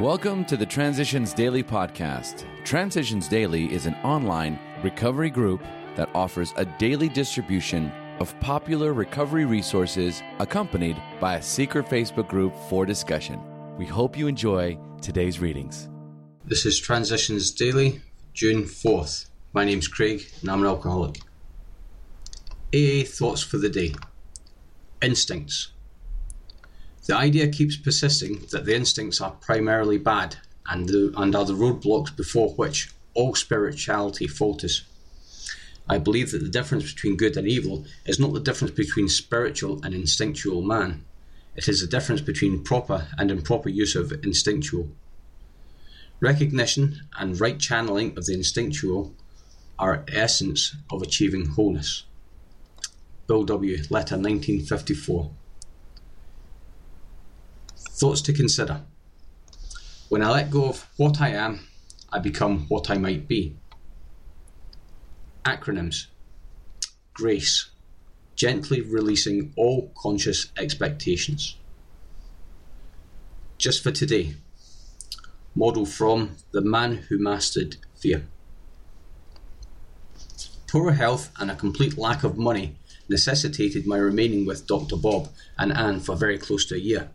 Welcome to the Transitions Daily podcast. Transitions Daily is an online recovery group that offers a daily distribution of popular recovery resources accompanied by a secret Facebook group for discussion. We hope you enjoy today's readings. This is Transitions Daily, June 4th. My name's Craig and I'm an alcoholic. AA Thoughts for the Day Instincts. The idea keeps persisting that the instincts are primarily bad and, the, and are the roadblocks before which all spirituality falters. I believe that the difference between good and evil is not the difference between spiritual and instinctual man. It is the difference between proper and improper use of instinctual. Recognition and right channeling of the instinctual are essence of achieving wholeness. Bill W. Letter 1954. Thoughts to consider. When I let go of what I am, I become what I might be. Acronyms Grace, gently releasing all conscious expectations. Just for today, model from The Man Who Mastered Fear. Poor health and a complete lack of money necessitated my remaining with Dr. Bob and Anne for very close to a year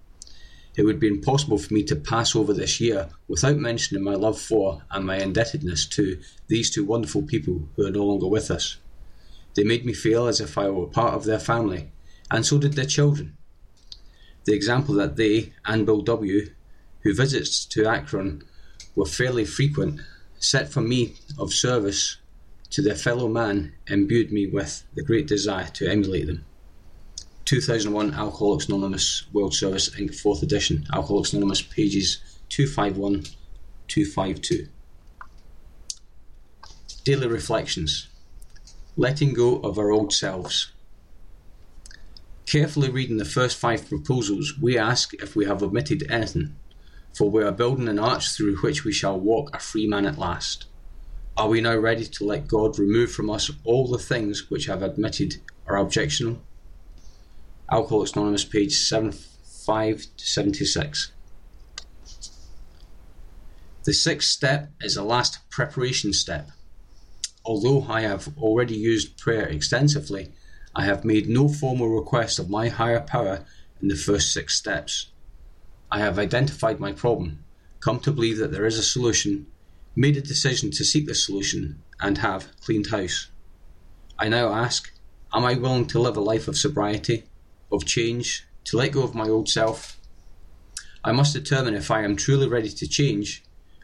it would be impossible for me to pass over this year without mentioning my love for and my indebtedness to these two wonderful people who are no longer with us. They made me feel as if I were part of their family, and so did their children. The example that they and Bill W., who visits to Akron were fairly frequent, set for me of service to their fellow man, imbued me with the great desire to emulate them. 2001 Alcoholics Anonymous World Service Inc. 4th edition, Alcoholics Anonymous, pages 251 252. Daily Reflections Letting Go of Our Old Selves. Carefully reading the first five proposals, we ask if we have omitted anything, for we are building an arch through which we shall walk a free man at last. Are we now ready to let God remove from us all the things which have admitted are objectionable? Alcoholics Anonymous, page 75 to 76. The sixth step is the last preparation step. Although I have already used prayer extensively, I have made no formal request of my higher power in the first six steps. I have identified my problem, come to believe that there is a solution, made a decision to seek the solution, and have cleaned house. I now ask, am I willing to live a life of sobriety? Of change, to let go of my old self. I must determine if I am truly ready to change.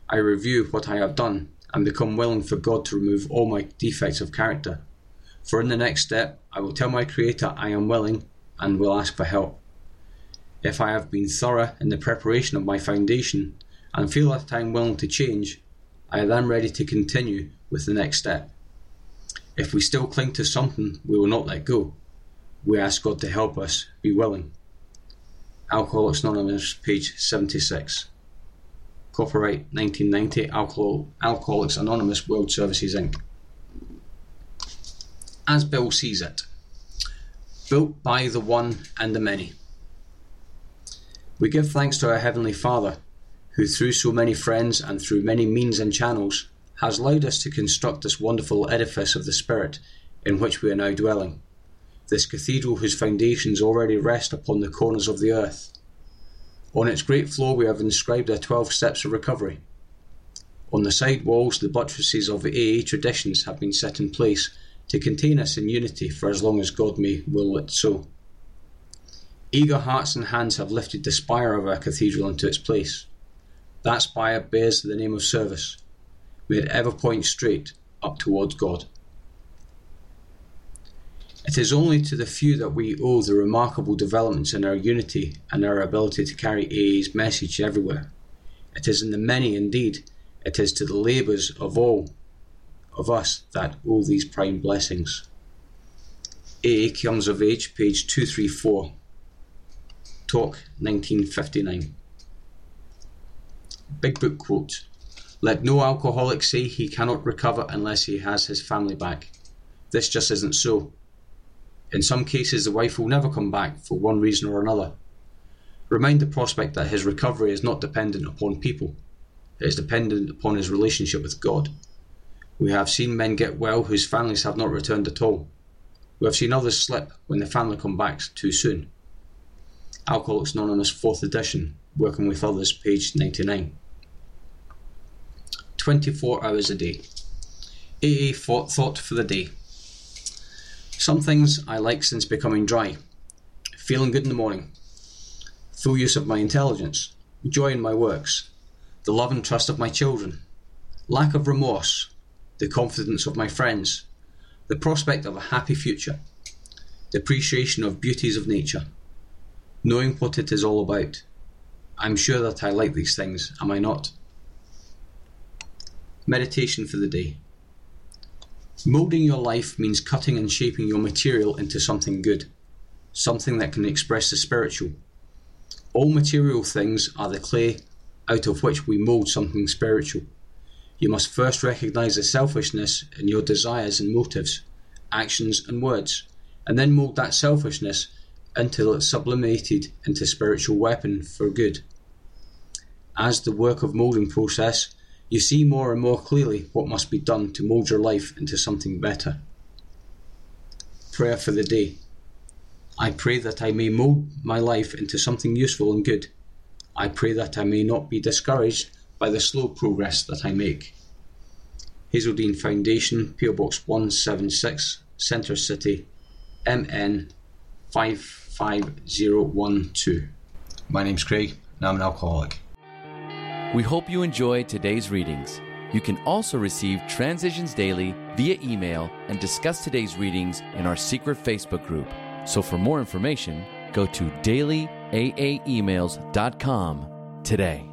I review what I have done and become willing for God to remove all my defects of character. For in the next step, I will tell my Creator I am willing and will ask for help. If I have been thorough in the preparation of my foundation and feel that I am willing to change, I am then ready to continue with the next step. If we still cling to something, we will not let go we ask God to help us be willing. Alcoholics Anonymous, page 76. Copyright 1990, Alcohol, Alcoholics Anonymous World Services Inc. As Bill sees it, built by the one and the many. We give thanks to our Heavenly Father, who through so many friends and through many means and channels has allowed us to construct this wonderful edifice of the Spirit in which we are now dwelling this cathedral whose foundations already rest upon the corners of the earth. On its great floor we have inscribed our twelve steps of recovery. On the side walls, the buttresses of AA traditions have been set in place to contain us in unity for as long as God may will it so. Eager hearts and hands have lifted the spire of our cathedral into its place. That spire bears the name of service. May it ever point straight up towards God. It is only to the few that we owe the remarkable developments in our unity and our ability to carry AA's message everywhere. It is in the many, indeed, it is to the labours of all of us that owe these prime blessings. AA Comes of Age, page 234. Talk 1959. Big Book quote Let no alcoholic say he cannot recover unless he has his family back. This just isn't so. In some cases, the wife will never come back for one reason or another. Remind the prospect that his recovery is not dependent upon people, it is dependent upon his relationship with God. We have seen men get well whose families have not returned at all. We have seen others slip when the family come back too soon. Alcoholics Anonymous 4th edition, Working with Others, page 99. 24 hours a day. AA thought for the day. Some things I like since becoming dry. Feeling good in the morning. Full use of my intelligence. Joy in my works. The love and trust of my children. Lack of remorse. The confidence of my friends. The prospect of a happy future. The appreciation of beauties of nature. Knowing what it is all about. I'm sure that I like these things, am I not? Meditation for the day. Moulding your life means cutting and shaping your material into something good, something that can express the spiritual. All material things are the clay out of which we mould something spiritual. You must first recognize the selfishness in your desires and motives, actions and words, and then mould that selfishness until it's sublimated into spiritual weapon for good. As the work of moulding process, you see more and more clearly what must be done to mould your life into something better. Prayer for the day. I pray that I may mould my life into something useful and good. I pray that I may not be discouraged by the slow progress that I make. Hazelden Foundation, PO Box 176, Centre City, MN 55012. My name's Craig, and I'm an alcoholic. We hope you enjoy today's readings. You can also receive Transitions Daily via email and discuss today's readings in our secret Facebook group. So for more information, go to dailyaaemails.com today